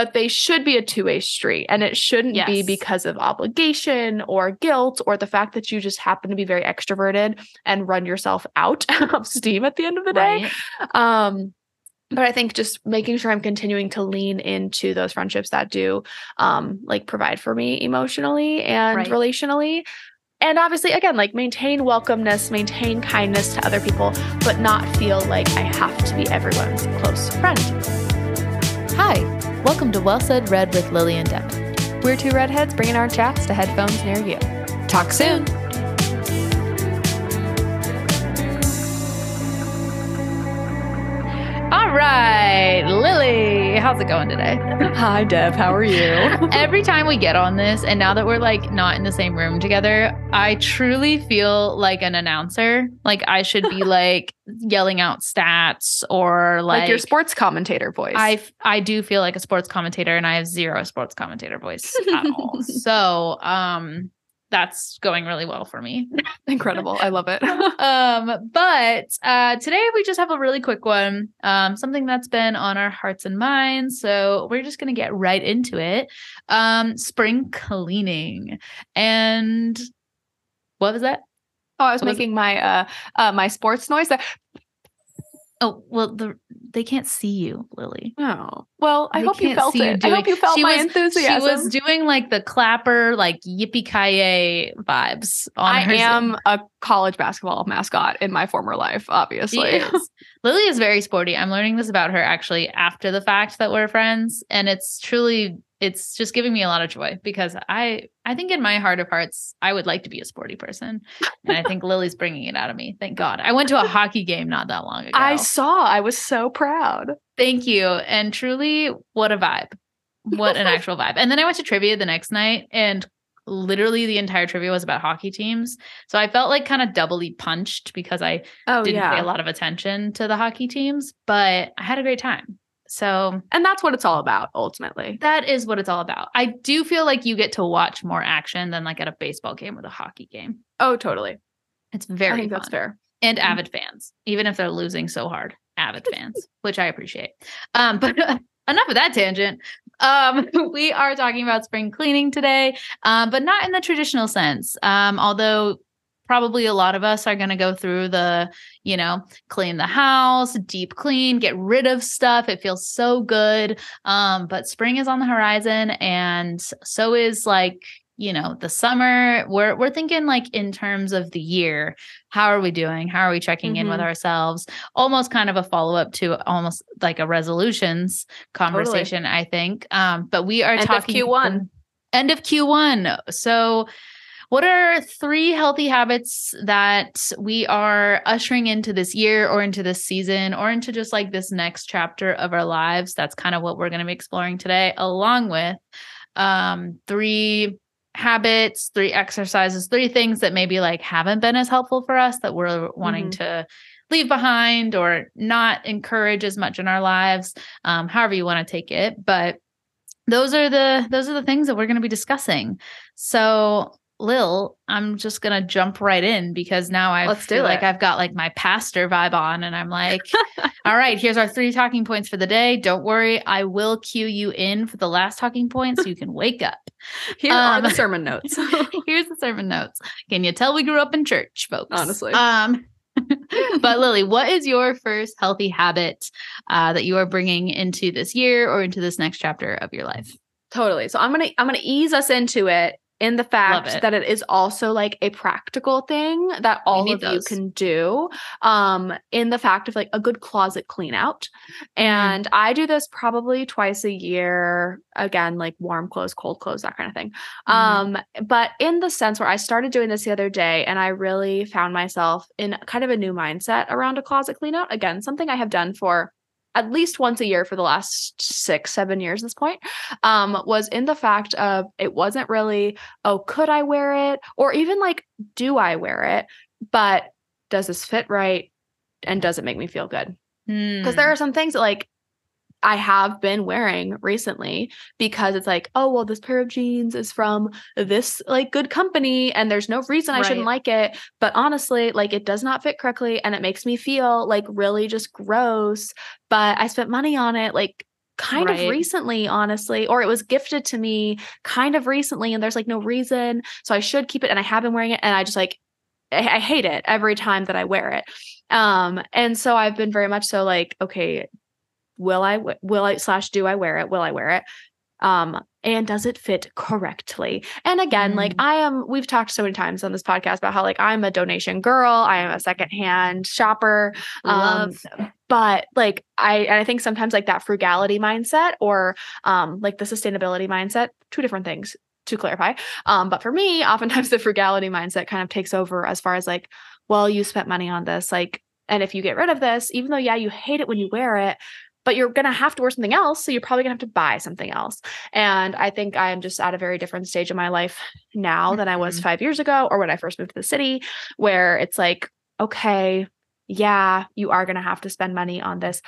but they should be a two-way street and it shouldn't be because of obligation or guilt or the fact that you just happen to be very extroverted and run yourself out of steam at the end of the day. Right. um but i think just making sure i'm continuing to lean into those friendships that do um like provide for me emotionally and Right. relationally. And obviously again like maintain welcomeness maintain kindness to other people but not feel like i have to be everyone's close friend. Hi, welcome to Well Said Red with Lily and we're two redheads bringing our chats to headphones near you. Talk soon All right, Lily, how's it going today? hi deb how are you Every time we get on this, and now that we're like not in the same room together, I truly feel like an announcer. Like I should be like yelling out stats or like, like, your sports commentator voice I I do feel like a sports commentator, and I have zero sports commentator voice at all. So um, that's going really well for me. incredible i love it um, but uh, today we just have a really quick one, um, something that's been on our hearts and minds. So we're just gonna get right into it. Um, spring cleaning, and what was that? Oh, I was What was making my uh uh my sports noise. That, Oh, well, the they can't see you, Lily. oh, well, I They hope you felt you it. I hope you felt She my was- enthusiasm. She was doing like the clapper, like yippee ki vibes. On I am a college basketball mascot in my former life, obviously. is. Lily is very sporty. I'm learning this about her actually after the fact that we're friends, and it's truly it's just giving me a lot of joy because I I think in my heart of hearts I would like to be a sporty person, and I think Lily's bringing it out of me. Thank God. I went to a hockey game not that long ago. I saw. I was so proud. Thank you, and truly, what a vibe! What an actual vibe. And then I went to trivia the next night, and literally the entire trivia was about hockey teams. So I felt like kind of doubly punched because I Oh didn't pay a lot of attention to the hockey teams, but I had a great time. So and that's what it's all about ultimately. that is what it's all about. I do feel like you get to watch more action than like at a baseball game or the hockey game. Oh, totally. It's very I think fun. that's fair. And Mhm. avid fans, even if they're losing so hard, avid fans, which I appreciate. Um, but enough of that tangent. Um, we are talking about spring cleaning today, um, but not in the traditional sense. Um, although probably a lot of us are going to go through the, you know, clean the house, deep clean, get rid of stuff. It feels so good. Um, but spring is on the horizon, and so is like you know the summer we're we're thinking like in terms of the year how are we doing how are we checking in with Mhm. ourselves almost kind of a follow-up to almost like a resolutions conversation i think um but we are End of talking Q1. end of q1 so what are three healthy habits that we are ushering into this year or into this season or into just like this next chapter of our lives that's kind of what we're going to be exploring today along with um three habits, three exercises, three things that maybe like haven't been as helpful for us that we're wanting Mhm. to leave behind or not encourage as much in our lives. Um, however you want to take it. But those are the those are the things that we're going to be discussing. So Lil, I'm just gonna jump right in because now I Let's do feel like. I've got like my pastor vibe on, and I'm like, all right, here's our three talking points for the day. Don't worry, I will cue you in for the last talking point so you can wake up. Here are Um, the sermon notes. Here's the sermon notes. Can you tell we grew up in church, folks? Honestly. Um, but Lily, what is your first healthy habit uh, that you are bringing into this year or into this next chapter of your life? Totally. So I'm gonna I'm gonna ease us into it in the fact that it is also like a practical thing that all of you can do. Um, in the fact of like a good closet clean out. Mm. And I do this probably twice a year. Again, like warm clothes, cold clothes, that kind of thing. Mhm. Um, but in the sense where I started doing this the other day and I really found myself in kind of a new mindset around a closet clean out. Again, something I have done for at least once a year for the last six, seven years at this point, um, was in the fact of it wasn't really, oh, could I wear it? Or even like, do I wear it? But does this fit right? And does it make me feel good? Because Hmm. there are some things that like I have been wearing recently because it's like, oh, well, this pair of jeans is from this like good company and there's no reason I shouldn't like it. But honestly, like it does not fit correctly and it makes me feel like really just gross. But I spent money on it. Like, kind Right. of recently, honestly, or it was gifted to me kind of recently and there's like no reason. So I should keep it and I have been wearing it and I just like I, I hate it every time that I wear it. Um and so I've been very much so like okay, will I will I slash do I wear it? Will I wear it? Um and does it fit correctly? And again, like Mm. I am we've talked so many times on this podcast about how like I'm a donation girl, I am a secondhand shopper. Um, Love them. but like I and I think sometimes like that frugality mindset or um like the sustainability mindset, two different things to clarify. Um, but for me, oftentimes the frugality mindset kind of takes over as far as like, well, you spent money on this, like, and if you get rid of this, even though yeah, you hate it when you wear it, but you're gonna have to wear something else, so you're probably gonna have to buy something else. And I think I am just at a very different stage in my life now than I was Mhm. five years ago or when I first moved to the city, where it's like, okay, yeah, you are going to have to spend money on this,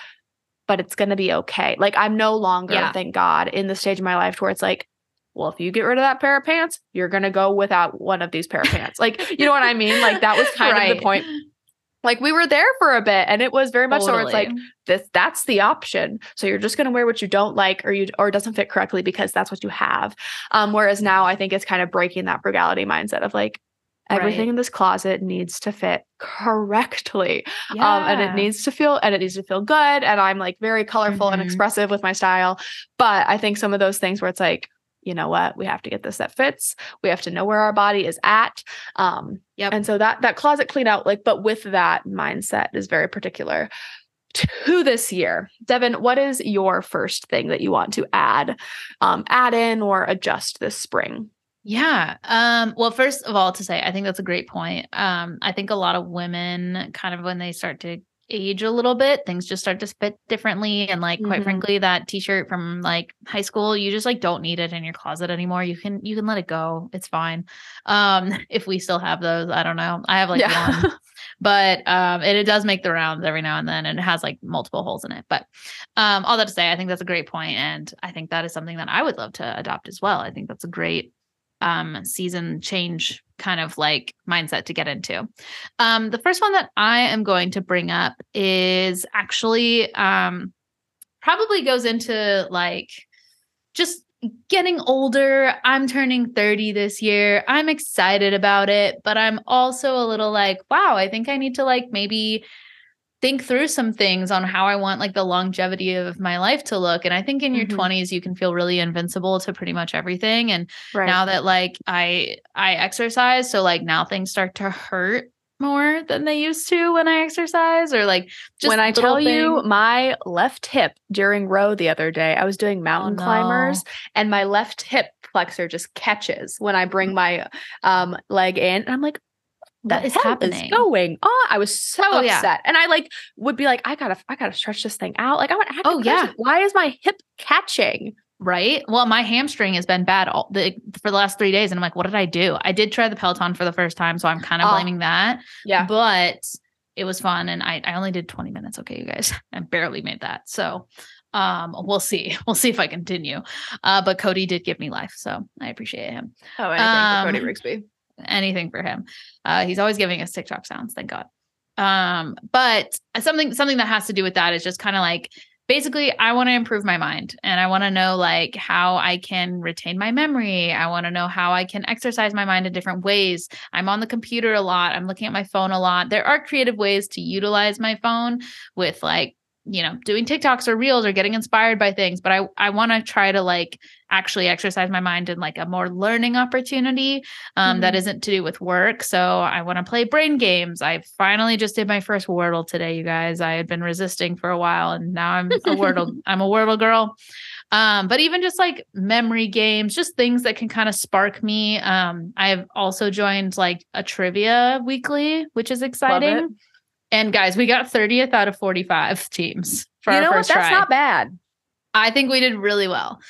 but it's going to be okay. Like I'm no longer, Yeah. thank God, in the stage of my life where it's like, well, if you get rid of that pair of pants, you're going to go without one of these pair of pants. Like, you know what I mean? Like that was kind of Right. the point. Like we were there for a bit and it was very much so where it's like this that's the option. So you're just going to wear what you don't like or you or it doesn't fit correctly because that's what you have. Um whereas now I think it's kind of breaking that frugality mindset of like everything Right. in this closet needs to fit correctly um, and it needs to feel and it needs to feel good and i'm like very colorful and Mhm. expressive with my style but i think some of those things where it's like you know what we have to get this that fits we have to know where our body is at um Yep. and so that that closet clean out like but with that mindset is very particular to this year devon what is your first thing that you want to add um add in or adjust this spring Yeah. Um, well, first of all, to say, I think that's a great point. Um, I think a lot of women kind of when they start to age a little bit, things just start to fit differently. And like quite Mhm. frankly, that t-shirt from like high school, you just like don't need it in your closet anymore. You can you can let it go. It's fine. Um, if we still have those, I don't know. I have like one. but um and it does make the rounds every now and then and it has like multiple holes in it but um all that to say i think that's a great point and i think that is something that i would love to adopt as well i think that's a great um season change kind of like mindset to get into um the first one that i am going to bring up is actually um probably goes into like just getting older. I'm turning 30 this year. I'm excited about it, but I'm also a little like, wow, I think I need to like maybe think through some things on how I want like the longevity of my life to look. And I think in your Mhm. 20s you can feel really invincible to pretty much everything and right now that like I I exercise, so like now things start to hurt more than they used to when I exercise or like just when I tell you my left hip during row the other day, I was doing mountain no. climbers and my left hip flexor just catches when I bring my um leg in. And I'm like, the is happening? is going on? I was so Oh, yeah. upset. And I like would be like, I gotta I gotta stretch this thing out. Like an active Oh, yeah. Why is my hip catching? Right. Well, my hamstring has been bad all the for the last three days, and I'm like, what did I do? I did try the Peloton for the first time, so I'm kind of Oh. blaming that. Yeah. But it was fun, and I I only did 20 minutes. Okay, you guys, I barely made that. So, um, we'll see. We'll see if I continue. Uh, but Cody did give me life, so I appreciate him. Oh, anything for Cody Rigsby. Anything for him. Uh, he's always giving us TikTok sounds, thank God. Um, but something something that has to do with that is just kind of like basically I want to improve my mind and I want to know like how I can retain my memory. I want to know how I can exercise my mind in different ways. I'm on the computer a lot. I'm looking at my phone a lot. There are creative ways to utilize my phone with like you know doing TikToks or reels or getting inspired by things but I I want to try to like actually exercise my mind in like a more learning opportunity um, that Mhm. isn't to do with work. So I want to play brain games. I finally just did my first Wordle today, you guys. I had been resisting for a while, and now I'm a Wordle. I'm a Wordle girl. Um, but even just like memory games, just things that can kind of spark me. Um, I've also joined like a trivia weekly, which is exciting. And guys, we got 30th out of 45 teams for You our know what? That's try. not bad. I think we did really well.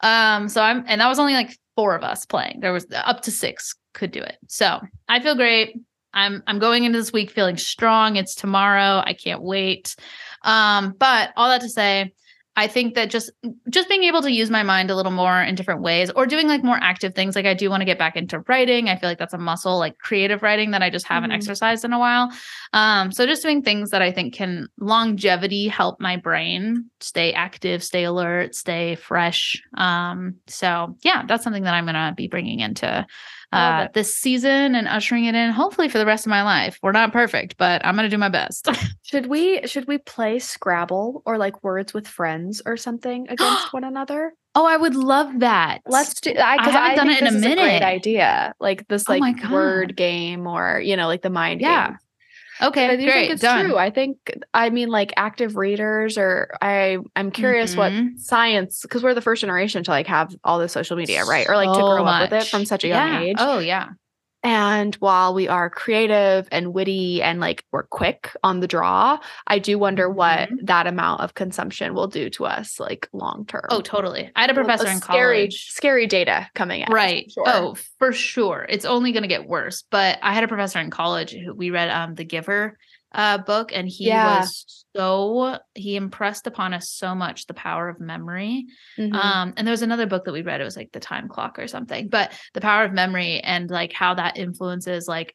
Um, so I'm, and that was only like four of us playing. There was up to six could do it. So I feel great. I'm, I'm going into this week feeling strong. It's tomorrow. I can't wait. Um, but all that to say, I think that just just being able to use my mind a little more in different ways or doing like more active things like I do want to get back into writing. I feel like that's a muscle like creative writing that I just haven't Mhm. exercised in a while. Um so just doing things that I think can longevity help my brain stay active, stay alert, stay fresh. Um so yeah, that's something that I'm going to be bringing into uh this season and ushering it in hopefully for the rest of my life. We're not perfect, but I'm going to do my best. Should we should we play Scrabble or like words with friends or something against one another? oh, I would love that. Let's do. I haven't I done it in a this is great minute. idea, like this, Oh like my word game or you know, like the mind Yeah. game. Okay, I do great. think it's done. true. I think I mean like active readers or I I'm curious Mhm. what science because we're the first generation to like have all the social media, right? Or like to So grow up with it from such a young Yeah. age. Oh yeah. And while we are creative and witty and like we're quick on the draw, I do wonder what Mhm. that amount of consumption will do to us like long term. Oh, totally. I had a professor in scary, college. scary data coming out. Right. Sure. Oh, for sure. It's only going to get worse. But I had a professor in college who we read um The Giver uh book and he Yeah. was so he impressed upon us so much the power of memory. Mhm. Um, and there was another book that we read. It was like the time clock or something, but the power of memory and like how that influences like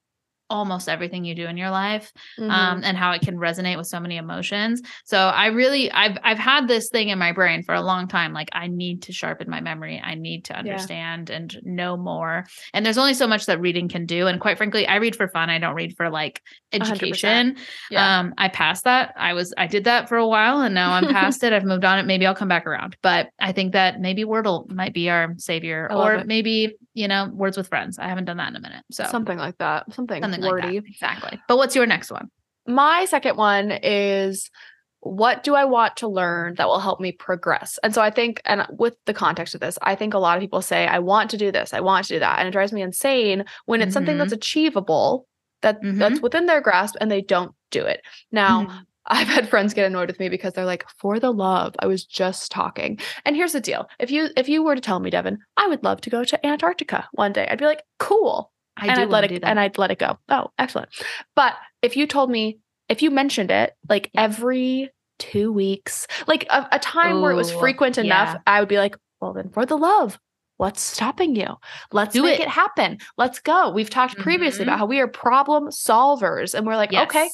almost everything you do in your life Mhm. um, and how it can resonate with so many emotions. So I really I've I've had this thing in my brain for a long time like I need to sharpen my memory. I need to understand and know more. And there's only so much that reading can do and quite frankly I read for fun. I don't read for like education. yeah. Um I passed that. I was I did that for a while and now I'm past it. I've moved on it. Maybe I'll come back around. But I think that maybe Wordle might be our savior or it. maybe, you know, words with friends. I haven't done that in a minute. So something like that. Something, something wordy. like. Exactly. But what's your next one? my second one is what do I want to learn that will help me progress? And so I think, and with the context of this, I think a lot of people say, I want to do this, I want to do that. And it drives me insane when it's something that's achievable, that that's within their grasp, and they don't do it. Now, Mhm. I've had friends get annoyed with me because they're like, for the love, I was just talking. And here's the deal. If you if you were to tell me, Devon, I would love to go to Antarctica one day, I'd be like, cool I and do I'd let it do that. and I'd let it go. Oh, excellent. But if you told me, if you mentioned it like Yeah. every two weeks, like a, a time where it was Ooh, frequent enough, yeah. I would be like, well, then for the love, what's stopping you? Let's Do make it. it. happen. Let's go. We've talked previously Mhm. about how we are problem solvers, and we're like, okay, Yes.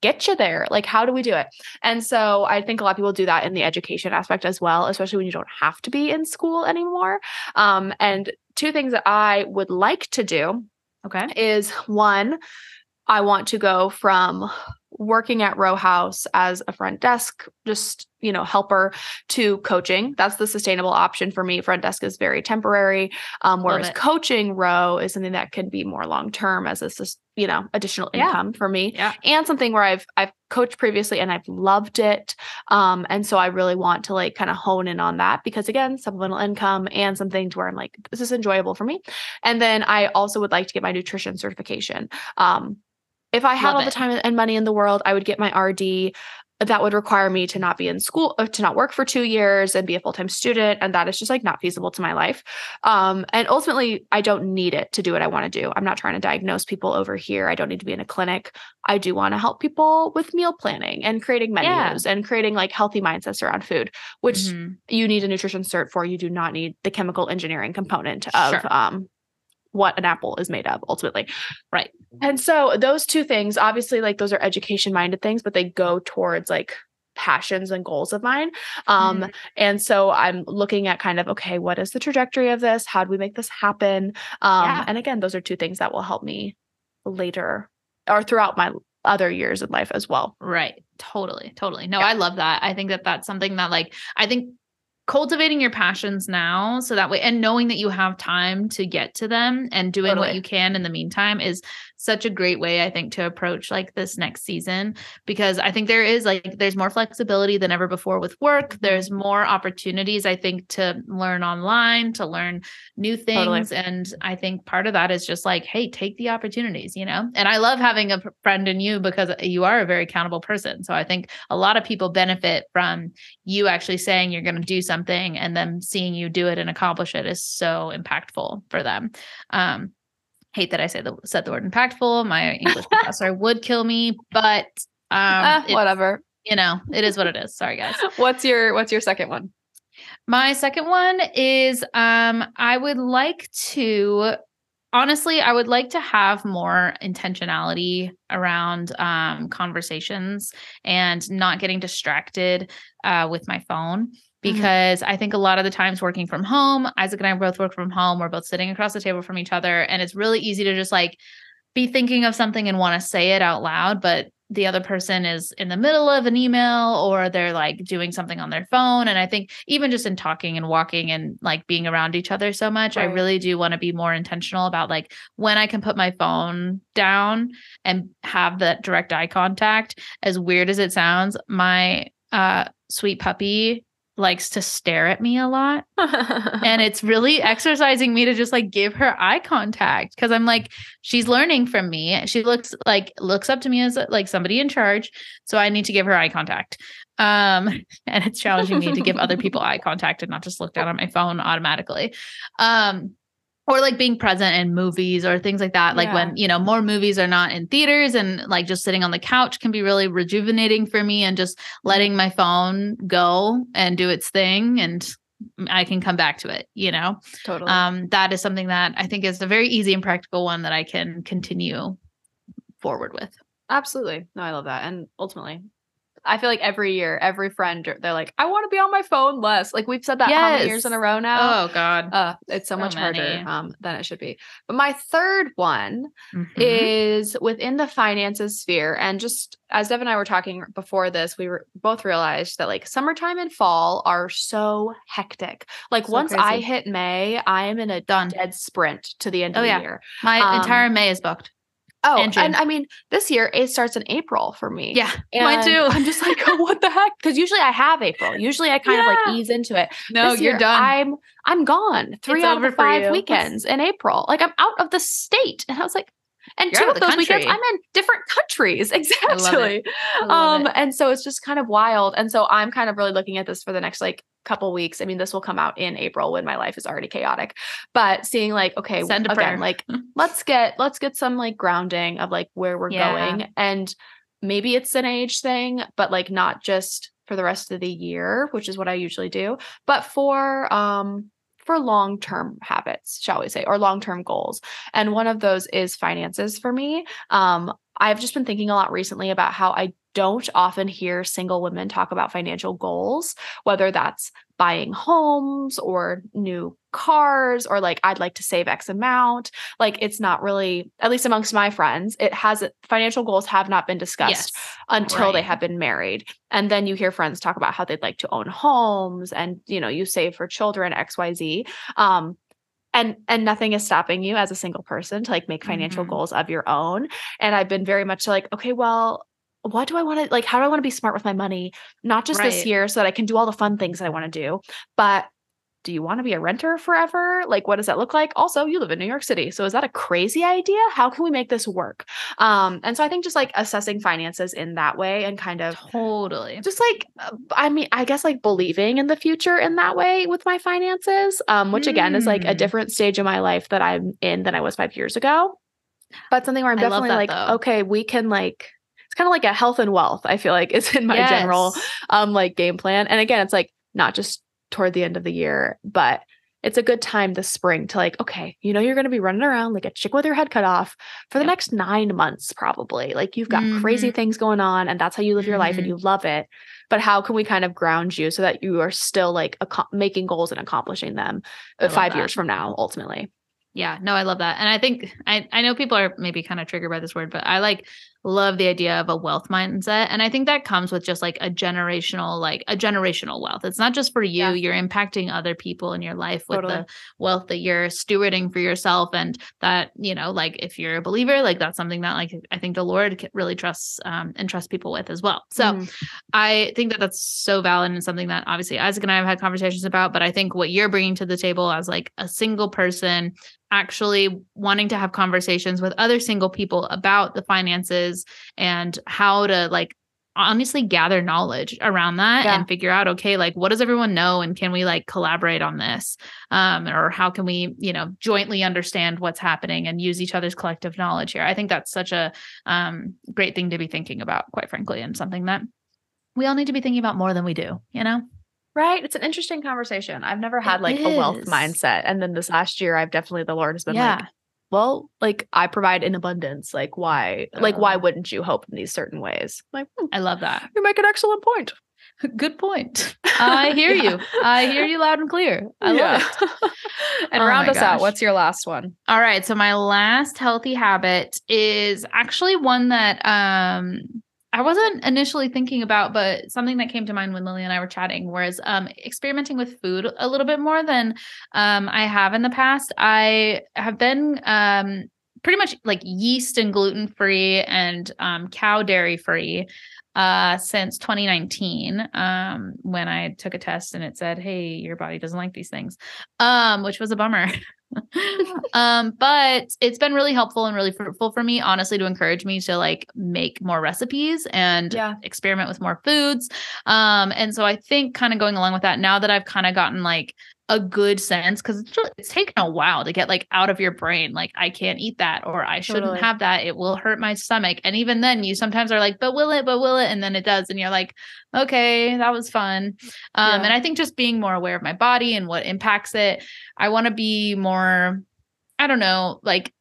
Get you there. Like, how do we do it? And so I think a lot of people do that in the education aspect as well, especially when you don't have to be in school anymore. Um, and two things that I would like to do Okay. is one, I want to go from working at Row House as a front desk, just, you know, helper to coaching. That's the sustainable option for me. Front desk is very temporary. Um, whereas coaching row is something that can be more long term as a, you know, additional Yeah. income for me Yeah. and something where I've I've coached previously and I've loved it. Um, and so I really want to like kind of hone in on that because again, supplemental income and something to where I'm like, this is enjoyable for me. And then I also would like to get my nutrition certification. Um, if I had Love all the time and money in the world, I would get my RD. That would require me to not be in school, uh, to not work for two years and be a full time student. And that is just like not feasible to my life. Um, and ultimately, I don't need it to do what I want to do. I'm not trying to diagnose people over here. I don't need to be in a clinic. I do want to help people with meal planning and creating Yeah. menus and creating like healthy mindsets around food, which Mhm. you need a nutrition cert for. You do not need the chemical engineering component of Sure. um, what an apple is made of ultimately. Right. And so those two things, obviously, like those are education minded things, but they go towards like passions and goals of mine. Um, Mhm. and so I'm looking at kind of, okay, what is the trajectory of this? How do we make this happen? Um, Yeah. and again, those are two things that will help me later or throughout my other years in life as well. Right. Totally. Totally. No, Yeah. I love that. I think that that's something that like I think cultivating your passions now so that way and knowing that you have time to get to them and doing what you can in the meantime is such a great way I think to approach like this next season because I think there is like there's more flexibility than ever before with work. Mm-hmm. There's more opportunities I think to learn online, to learn new Totally. things and I think part of that is just like hey, take the opportunities, you know. And I love having a friend in you because you are a very accountable person. So I think a lot of people benefit from you actually saying you're going to do something and then seeing you do it and accomplish it is so impactful for them. Um, hate that I say the said the word impactful. My English professor would kill me, but um, it- whatever. you know, it is what it is. Sorry, guys. what's your What's your second one? My second one is um I would like to honestly I would like to have more intentionality around um conversations and not getting distracted uh with my phone because mm-hmm. I think a lot of the times working from home, Isaac and I both work from home, we're both sitting across the table from each other and it's really easy to just like be thinking of something and want to say it out loud but the other person is in the middle of an email or they're like doing something on their phone and i think even just in talking and walking and like being around each other so much right. i really do want to be more intentional about like when i can put my phone down and have that direct eye contact as weird as it sounds my uh sweet puppy likes to stare at me a lot. and it's really exercising me to just like give her eye contact because I'm like, she's learning from me. She looks like looks up to me as like somebody in charge. So I need to give her eye contact. Um, and it's challenging me to give other people eye contact and not just look down at my phone automatically. Um, or like being present in movies or things like that like yeah. when you know more movies are not in theaters and like just sitting on the couch can be really rejuvenating for me and just letting my phone go and do its thing and I can come back to it, you know. Totally. Um that is something that I think is a very easy and practical one that I can continue forward with. Absolutely. No, I love that. And ultimately, I feel like every year, every friend, they're like, I want to be on my phone less. Like we've said that yes. how many years in a row now? Oh God. Uh, it's so, so much many. harder um, than it should be. But my third one mm-hmm. is within the finances sphere. And just as Dev and I were talking before this, we were both realized that like summertime and fall are so hectic. Like so once crazy. I hit May, I am in a Done. dead sprint to the end oh, of the yeah. year. My um, entire May is booked. Oh, and, and, I mean, this year it starts in April for me. Yeah, and mine too. I'm just like, oh, what the heck? Because usually I have April. Usually I kind yeah. of like ease into it. No, this you're year, done. I'm I'm gone. Three it's out of the five weekends in April. Like I'm out of the state, and I was like, and You're two of, of those country. weekends I'm in different countries. Exactly. Um, it. and so it's just kind of wild. And so I'm kind of really looking at this for the next like couple weeks. I mean, this will come out in April when my life is already chaotic. But seeing like, okay, Send again, prayer. like let's get let's get some like grounding of like where we're yeah. going. And maybe it's an age thing, but like not just for the rest of the year, which is what I usually do, but for um for long-term habits, shall we say, or long-term goals. And one of those is finances for me. Um, I've just been thinking a lot recently about how I don't often hear single women talk about financial goals, whether that's buying homes or new cars or like I'd like to save X amount. Like it's not really, at least amongst my friends, it hasn't, financial goals have not been discussed yes, until right. they have been married. And then you hear friends talk about how they'd like to own homes and, you know, you save for children, XYZ. Um, and and nothing is stopping you as a single person to like make financial mm-hmm. goals of your own and i've been very much like okay well what do I want to like? How do I want to be smart with my money? Not just right. this year so that I can do all the fun things that I want to do, but do you want to be a renter forever? Like, what does that look like? Also, you live in New York City. So is that a crazy idea? How can we make this work? Um, and so I think just like assessing finances in that way and kind of totally just like, uh, I mean, I guess like believing in the future in that way with my finances, um, which again is like a mm. different stage of my life that I'm in than I was five years ago. But something where I'm definitely that, like, though. okay, we can like kind of like a health and wealth, I feel like is in my yes. general um like game plan. And again, it's like not just toward the end of the year, but it's a good time this spring to like, okay, you know, you're going to be running around like a chick with your head cut off for the yep. next nine months, probably. Like you've got mm-hmm. crazy things going on and that's how you live your mm-hmm. life and mm-hmm. you love it. But how can we kind of ground you so that you are still like ac- making goals and accomplishing them uh, five years from now, ultimately? Yeah, no, I love that. And I think I, I know people are maybe kind of triggered by this word, but I like love the idea of a wealth mindset and i think that comes with just like a generational like a generational wealth it's not just for you yeah. you're impacting other people in your life with totally. the wealth that you're stewarding for yourself and that you know like if you're a believer like that's something that like i think the lord really trusts um, and trusts people with as well so mm. i think that that's so valid and something that obviously isaac and i have had conversations about but i think what you're bringing to the table as like a single person actually wanting to have conversations with other single people about the finances and how to like honestly gather knowledge around that yeah. and figure out okay like what does everyone know and can we like collaborate on this um or how can we you know jointly understand what's happening and use each other's collective knowledge here i think that's such a um great thing to be thinking about quite frankly and something that we all need to be thinking about more than we do, you know? Right. It's an interesting conversation. I've never had It like a wealth mindset. And then this last year, I've definitely, the Lord has been Yeah. like, well, like I provide in abundance. Like, why? Like, why Uh. wouldn't you hope in these certain ways? Like, hmm, I love that. you make an excellent point. Good point. I hear you. I hear you loud and clear. I love it. and Oh round my us out. What's your last one? All right. So my last healthy habit is actually one that um I wasn't initially thinking about, but something that came to mind when Lily and I were chatting was um experimenting with food a little bit more than um I have in the past. I have been um pretty much like yeast and gluten free and um cow dairy free uh since 2019 um when I took a test and it said hey your body doesn't like these things um which was a bummer um but it's been really helpful and really fruitful for me honestly to encourage me to like make more recipes and Yeah. experiment with more foods um and so i think kind of going along with that now that i've kind of gotten like a good sense because it's, it's taken a while to get like out of your brain like i can't eat that or i shouldn't Totally. have that it will hurt my stomach and even then you sometimes are like but will it but will it and then it does and you're like okay that was fun um Yeah. and i think just being more aware of my body and what impacts it i want to be more i don't know like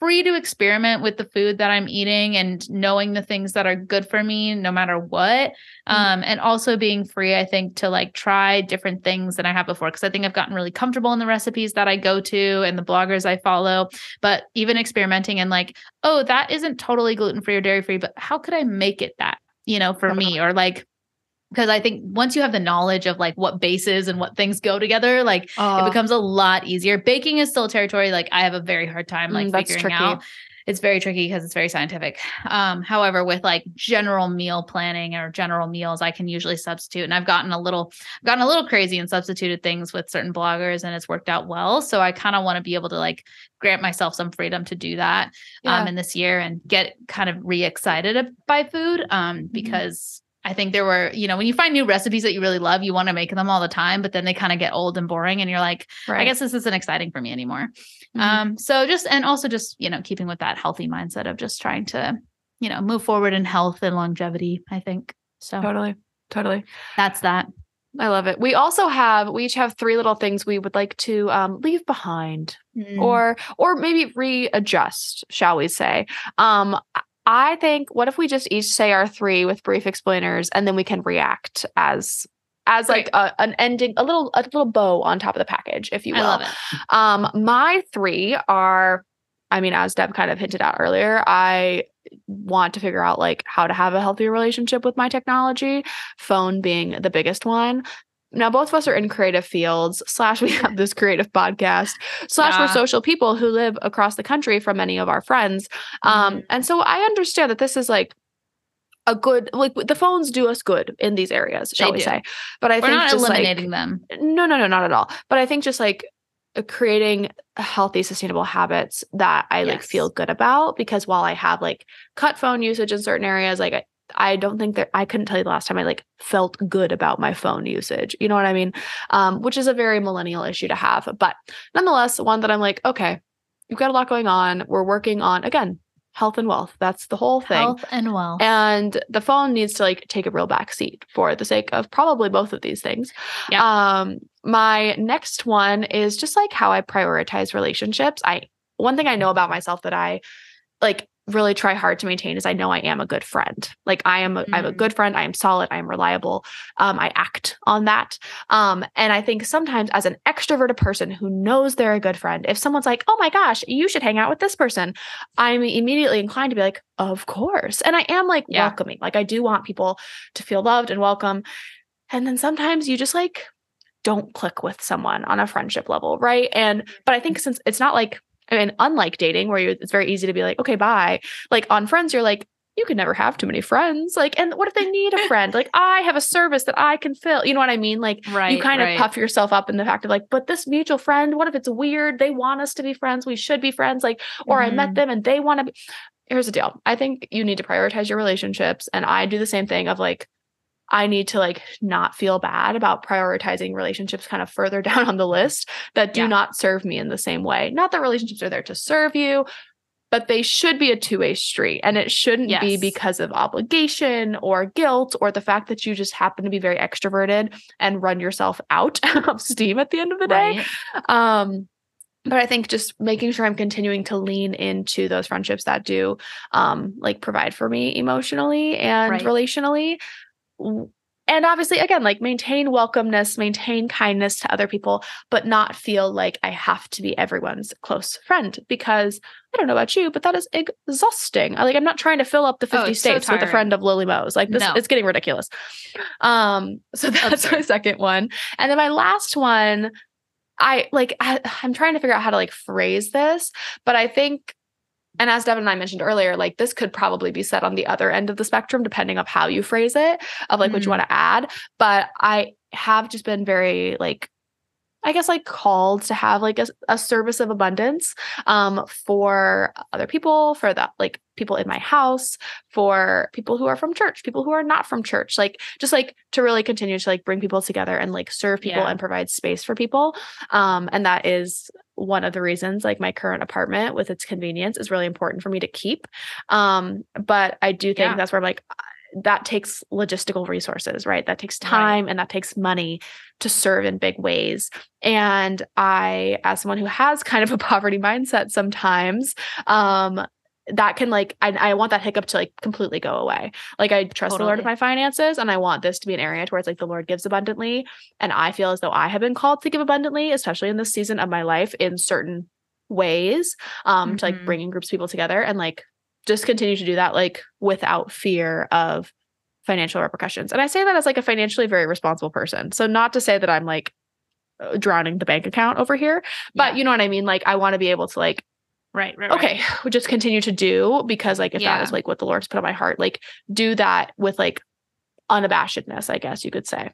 free to experiment with the food that i'm eating and knowing the things that are good for me no matter what. Mhm. um and also being free i think to like try different things than i have before because i think i've gotten really comfortable in the recipes that i go to and the bloggers i follow. But even experimenting and like oh that isn't totally gluten free or dairy free but how could i make it that you know for me? or like because i think once you have the knowledge of like what bases and what things go together like it Uh, becomes a lot easier. Baking is still a territory like I have a very hard time like Mm, that's figuring tricky. out. It's very tricky because it's very scientific. Um, however, with like general meal planning or general meals, I can usually substitute. And I've gotten a little gotten a little crazy and substituted things with certain bloggers and it's worked out well. So I kind of want to be able to like grant myself some freedom to do that yeah. um in this year and get kind of re-excited by food. Um, because I think there were, you know, when you find new recipes that you really love, you want to make them all the time, but then they kind of get old and boring and you're like, I guess this isn't exciting for me anymore. Mhm. Um, so just and also just, you know, keeping with that healthy mindset of just trying to, you know, move forward in health and longevity, I think. So totally. Totally. that's that. I love it. We also have, we each have three little things we would like to um, leave behind Mm. or or maybe readjust shall we say um I- think what if we just each say our three with brief explainers and then we can react as as like a, an ending a little a little bow on top of the package if you will. I love it. um my three are i mean as deb kind of hinted at earlier i want to figure out like how to have a healthier relationship with my technology. Phone being the biggest one now both of us are in creative fields slash we have this creative podcast slash we're social people who live across the country from many of our friends um Mhm. and so i understand that this is like a good like the phones do us good in these areas shall They we do. say but i We're think not just like eliminating them. no no no not at all but i think just like uh, creating healthy sustainable habits that i like feel good about because while i have like cut phone usage in certain areas like I, don't think that I couldn't tell you the last time I like felt good about my phone usage. You know what I mean? Um, which is a very millennial issue to have. But nonetheless, one that I'm like, okay, you've got a lot going on. We're working on again, health and wealth. That's the whole thing. Health and wealth. And the phone needs to like take a real back seat for the sake of probably both of these things. Yeah. Um, my next one is just like how I prioritize relationships. I one thing I know about myself that I like really try hard to maintain is I know I am a good friend. Like I am I'm a Mm. good friend. I am solid. I am reliable. Um, I act on that. Um, and I think sometimes as an extroverted person who knows they're a good friend, if someone's like, "Oh my gosh, you should hang out with this person," I'm immediately inclined to be like, "Of course." And I am like Yeah. welcoming. Like I do want people to feel loved and welcome. And then sometimes you just like don't click with someone on a friendship level, right? And but I think since it's not like I mean, unlike dating where you it's very easy to be like, okay, bye. Like on friends, you're like, you can never have too many friends. Like, and what if they need a friend? Like, I have a service that I can fill. You know what I mean? Like, right. you kind right. of puff yourself up in the fact of like, but this mutual friend, what if it's weird? They want us to be friends. We should be friends. Like, or I met Mhm. them and they want to be. Here's the deal. I think you need to prioritize your relationships. And I do the same thing of like, I need to like not feel bad about prioritizing relationships kind of further down on the list that do Yeah. not serve me in the same way. Not that relationships are there to serve you. but they should be a two-way street and it shouldn't be because of obligation or guilt or the fact that you just happen to be very extroverted and run yourself out of steam at the end of the day Right. um but i think just making sure i'm continuing to lean into those friendships that do um like provide for me emotionally and Right. relationally and obviously again like maintain welcomeness maintain kindness to other people but not feel like i have to be everyone's close friend because i don't know about you but that is exhausting. I- like i'm not trying to fill up the 50 Oh, it's so states with a friend of lily mo's. Like this No. it's getting ridiculous. Um so that's my second one. And then my last one I like I, I'm trying to figure out how to like phrase this, but I think and as Devon and I mentioned earlier, like this could probably be said on the other end of the spectrum depending of how you phrase it, of like what you Mhm. want to add, but I have just been very like I guess like called to have like a, a service of abundance um for other people, for the like people in my house, for people who are from church, people who are not from church, like just like to really continue to like bring people together and like serve people Yeah. and provide space for people. Um and that is one of the reasons like my current apartment with its convenience is really important for me to keep. Um but I do think Yeah. that's where I'm like that takes logistical resources, right? That takes Right. time and that takes money to serve in big ways. And I, as someone who has kind of a poverty mindset sometimes, um, that can like I, I want that hiccup to like completely go away. Like I trust the Lord with Totally. my finances and I want this to be an area to where it's like the Lord gives abundantly. And I feel as though I have been called to give abundantly, especially in this season of my life in certain ways. Um, to like Mhm. bringing groups of people together and like just continue to do that like without fear of financial repercussions. And I say that as like a financially very responsible person. So not to say that I'm like uh, drowning the bank account over here, but Yeah. you know what I mean? Like I want to be able to like, right, right, right. okay, we just continue to do because like if that Yeah. is like what the Lord's put on my heart, like do that with like unabashedness, I guess you could say.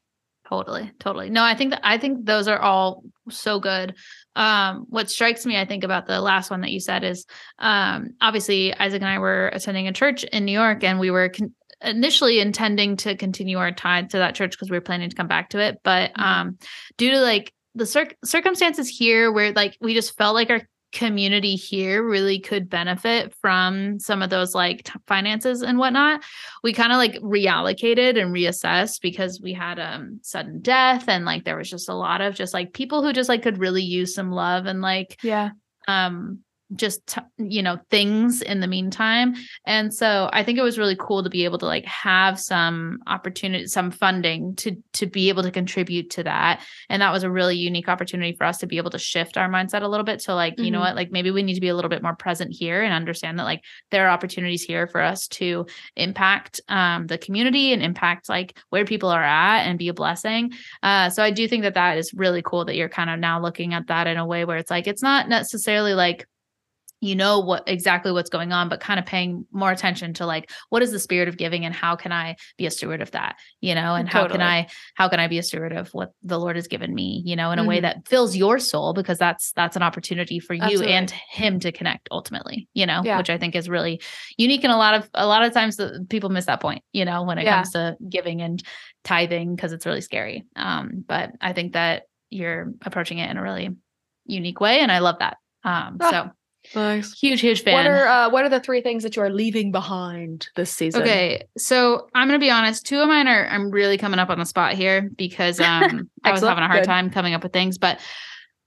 Totally, totally. No, I think that I think those are all so good. Um, what strikes me, I think, about the last one that you said is um obviously Isaac and I were attending a church in New York and we were con- initially intending to continue our tie to that church because we were planning to come back to it. But Mhm. um due to like the circ- circumstances here where like we just felt like our community here really could benefit from some of those like t- finances and whatnot we kind of like reallocated and reassessed because we had um sudden death and like there was just a lot of just like people who just like could really use some love and like Yeah. um just t- you know things in the meantime. And so i think it was really cool to be able to like have some opportunity some funding to to be able to contribute to that. And that was a really unique opportunity for us to be able to shift our mindset a little bit to like you know Mhm. what like maybe we need to be a little bit more present here and understand that like there are opportunities here for us to impact um the community and impact like where people are at and be a blessing. Uh so i do think that that is really cool that you're kind of now looking at that in a way where it's like it's not necessarily like you know what exactly what's going on but kind of paying more attention to like what is the spirit of giving and how can i be a steward of that you know and how can i how can i be a steward of what the lord has given me you know in a way Mhm. that fills your soul because that's that's an opportunity for you Absolutely. and him to connect ultimately you know Yeah. which i think is really unique and a lot of a lot of times the people miss that point you know when it Yeah. comes to giving and tithing because it's really scary um but i think that you're approaching it in a really unique way and i love that um Ah, so Nice. huge huge fan What are uh, what are the three things that you are leaving behind this season? Okay, so I'm gonna be honest. Two of mine are I'm really coming up on the spot here because um I was having a hard good. time coming up with things. But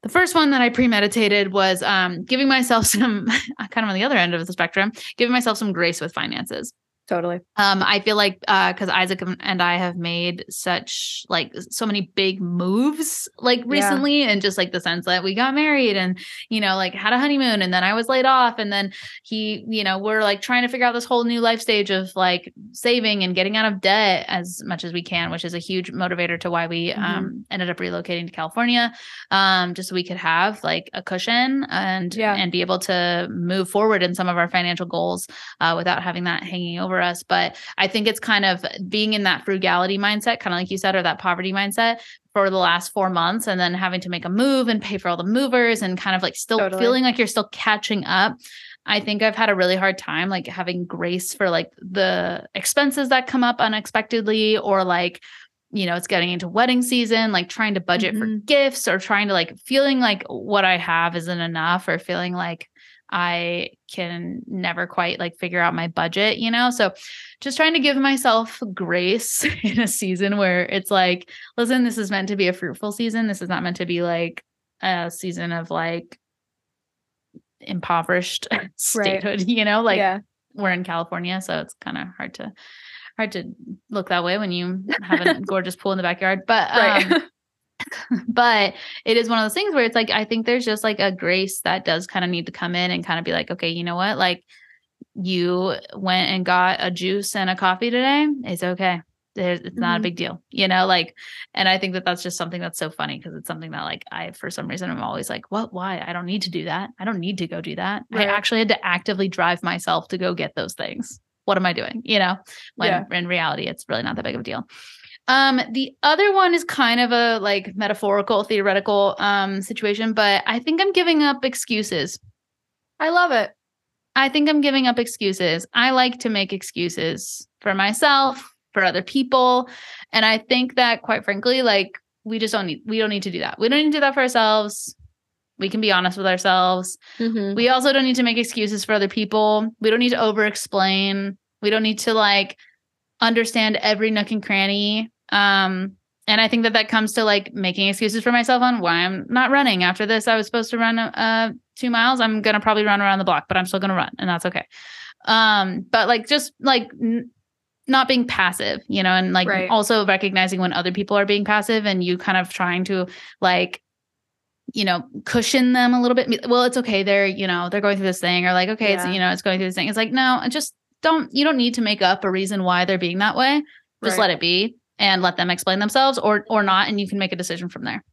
the first one that I premeditated was um giving myself some kind of on the other end of the spectrum, giving myself some grace with finances. Totally. Um, I feel like uh because Isaac and I have made such like so many big moves like recently, and just like the sense that we got married and you know, like had a honeymoon and then I was laid off, and then he, you know, we're like trying to figure out this whole new life stage of like saving and getting out of debt as much as we can, which is a huge motivator to why we Mhm. um ended up relocating to California. Um, just so we could have like a cushion and Yeah. and be able to move forward in some of our financial goals uh, without having that hanging over us. But I think it's kind of being in that frugality mindset, kind of like you said, or that poverty mindset for the last four months, and then having to make a move and pay for all the movers and kind of like still Totally. feeling like you're still catching up. I think I've had a really hard time like having grace for like the expenses that come up unexpectedly or like you know it's getting into wedding season like trying to budget for Mhm. gifts or trying to like feeling like what I have isn't enough or feeling like I can never quite like figure out my budget, you know? So just trying to give myself grace in a season where it's like, listen, this is meant to be a fruitful season. This is not meant to be like a season of like impoverished statehood, you know? Like yeah. we're in California, so it's kind of hard to hard to look that way when you have a gorgeous pool in the backyard. But um, Right. but it is one of those things where it's like I think there's just like a grace that does kind of need to come in and kind of be like, okay, you know what? Like you went and got a juice and a coffee today. It's okay. It's not a Mhm. big deal, you know. Like, and I think that that's just something that's so funny because it's something that like I, for some reason, I'm always like, what? Why? I don't need to do that. I don't need to go do that. Right. I actually had to actively drive myself to go get those things. What am I doing? You know, when Yeah. in reality, it's really not that big of a deal. Um, the other one is kind of a like metaphorical, theoretical um situation, but I think I'm giving up excuses. I love it. I think I'm giving up excuses. I like to make excuses for myself, for other people, and I think that quite frankly, like we just don't need we don't need to do that. We don't need to do that for ourselves. We can be honest with ourselves. Mhm. We also don't need to make excuses for other people. We don't need to over explain. We don't need to like understand every nook and cranny. Um, and I think that that comes to like making excuses for myself on why I'm not running. After this, I was supposed to run uh two miles. I'm gonna probably run around the block, but I'm still gonna run, and that's okay. Um, but like just like n- not being passive, you know, and like Right. also recognizing when other people are being passive and you kind of trying to like you know, cushion them a little bit. Well, it's okay. They're, you know, they're going through this thing or like, okay, it's, you know, it's going through this thing. It's like, no, just don't, you don't need to make up a reason why they're being that way. Just Right. let it be and let them explain themselves or, or not. And you can make a decision from there.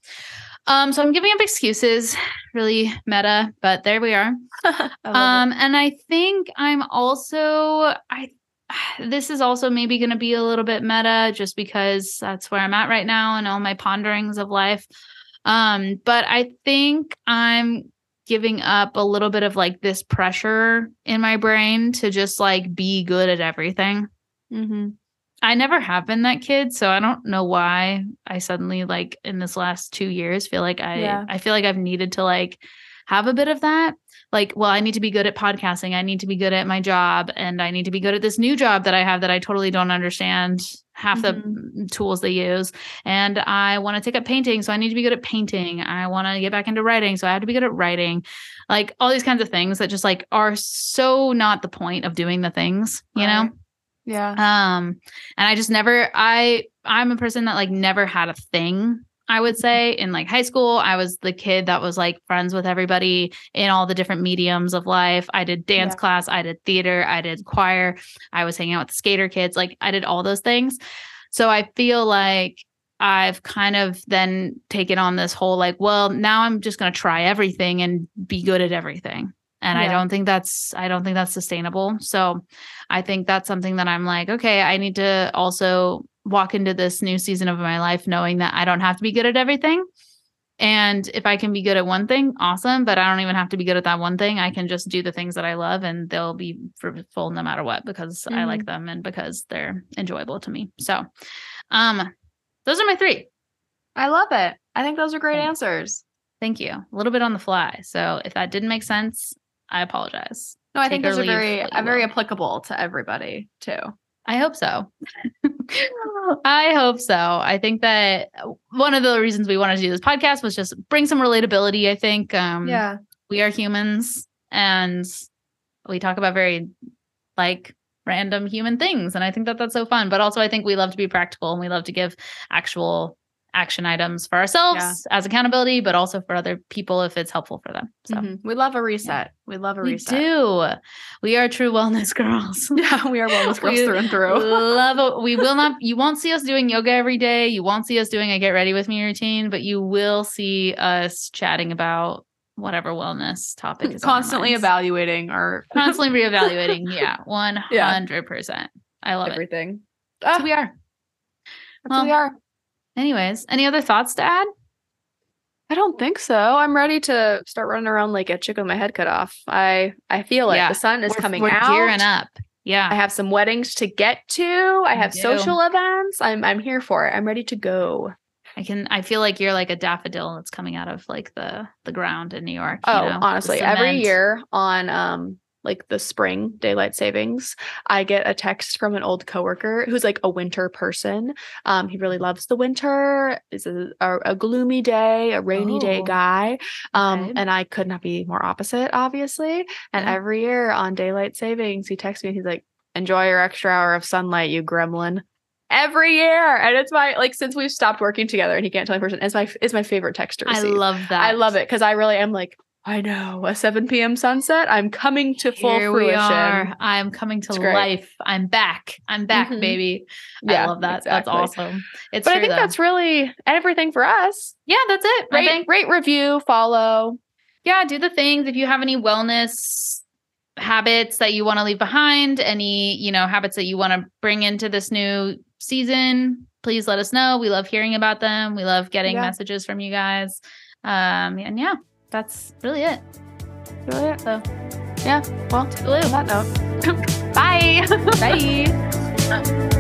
Um, so I'm giving up excuses, really meta, but there we are. Um, and I think I'm also I this is also maybe going to be a little bit meta just because that's where I'm at right now and all my ponderings of life. Um, but I think I'm giving up a little bit of like this pressure in my brain to just like be good at everything. Mhm. I never have been that kid, so I don't know why I suddenly like in this last 2 years feel like I Yeah. I feel like I've needed to like have a bit of that. Like, well, I need to be good at podcasting. I need to be good at my job and I need to be good at this new job that I have that I totally don't understand half the mm, tools they use. And I want to take up painting, so I need to be good at painting. I want to get back into writing, so I have to be good at writing. Like all these kinds of things that just like are so not the point of doing the things, you know? Yeah. um and i just never i i'm a person that like never had a thing i would say in like high school i was the kid that was like friends with everybody in all the different mediums of life i did dance Yeah. class i did theater i did choir i was hanging out with the skater kids like i did all those things so i feel like I've kind of then taken on this whole like, well, now I'm just going to try everything and be good at everything. And I don't think that's I don't think that's sustainable. So I think that's something that I'm like, okay, I need to also walk into this new season of my life knowing that I don't have to be good at everything. And if I can be good at one thing, awesome. But I don't even have to be good at that one thing. I can just do the things that I love and they'll be fruitful no matter what because I like them and because they're enjoyable to me. So um those are my three. I love it. I think those are great Thanks. answers. Thank you. A little bit on the fly. So if that didn't make sense, I apologize. No, I Take think those are very you uh, very applicable to everybody too. I hope so. I hope so. I think that one of the reasons we wanted to do this podcast was just bring some relatability. I think um, yeah. we are humans and we talk about very like random human things. And I think that that's so fun. But also, I think we love to be practical and we love to give actual action items for ourselves as accountability, but also for other people if it's helpful for them. So Mhm. We love a reset. We love a we reset. do. We are true wellness girls. Yeah, we are wellness girls We through and through. Love it. We will not. You won't see us doing yoga every day. You won't see us doing a get ready with me routine, but you will see us chatting about whatever wellness topic is on our Constantly minds. evaluating our constantly reevaluating. Yeah, one hundred percent. I love it. everything. So Ah, we are. that's who we are. Anyways, any other thoughts to add? I don't think so. I'm ready to start running around like a chicken with my head cut off. I I feel it. Yeah, The sun is we're, coming we're out. gearing up. Yeah. I have some weddings to get to. I have social events. I'm I'm here for it. I'm ready to go. I can I feel like you're like a daffodil that's coming out of like the the ground in New York. Oh, you know? honestly, every year on um like the spring daylight savings, I get a text from an old coworker who's like a winter person. Um, he really loves the winter. It's a, a, a gloomy day, a rainy day Oh, guy. Um, okay. and I could not be more opposite, obviously. And Yeah. every year on daylight savings, he texts me and he's like, "Enjoy your extra hour of sunlight, you gremlin." Every year, and it's my like since we've stopped working together, and he can't tell me person. It's my it's my favorite text to receive. I love that. I love it because I really am like, I know a 7 p.m. sunset. I'm coming to full Here fruition. we are. I'm coming to life. I'm back. I'm back, Mhm. baby. Yeah, I love that. exactly. That's awesome. It's But I think though. that's really everything for us. yeah, that's it. Rate, rate, review, follow. yeah, do the things. If you have any wellness habits that you want to leave behind, any, you know, habits that you want to bring into this new season, please let us know. We love hearing about them. We love getting Yeah. messages from you guys. Um, and yeah, that's really it. Really it. So, Yeah. Well, toodaloo. on that note, bye. Bye.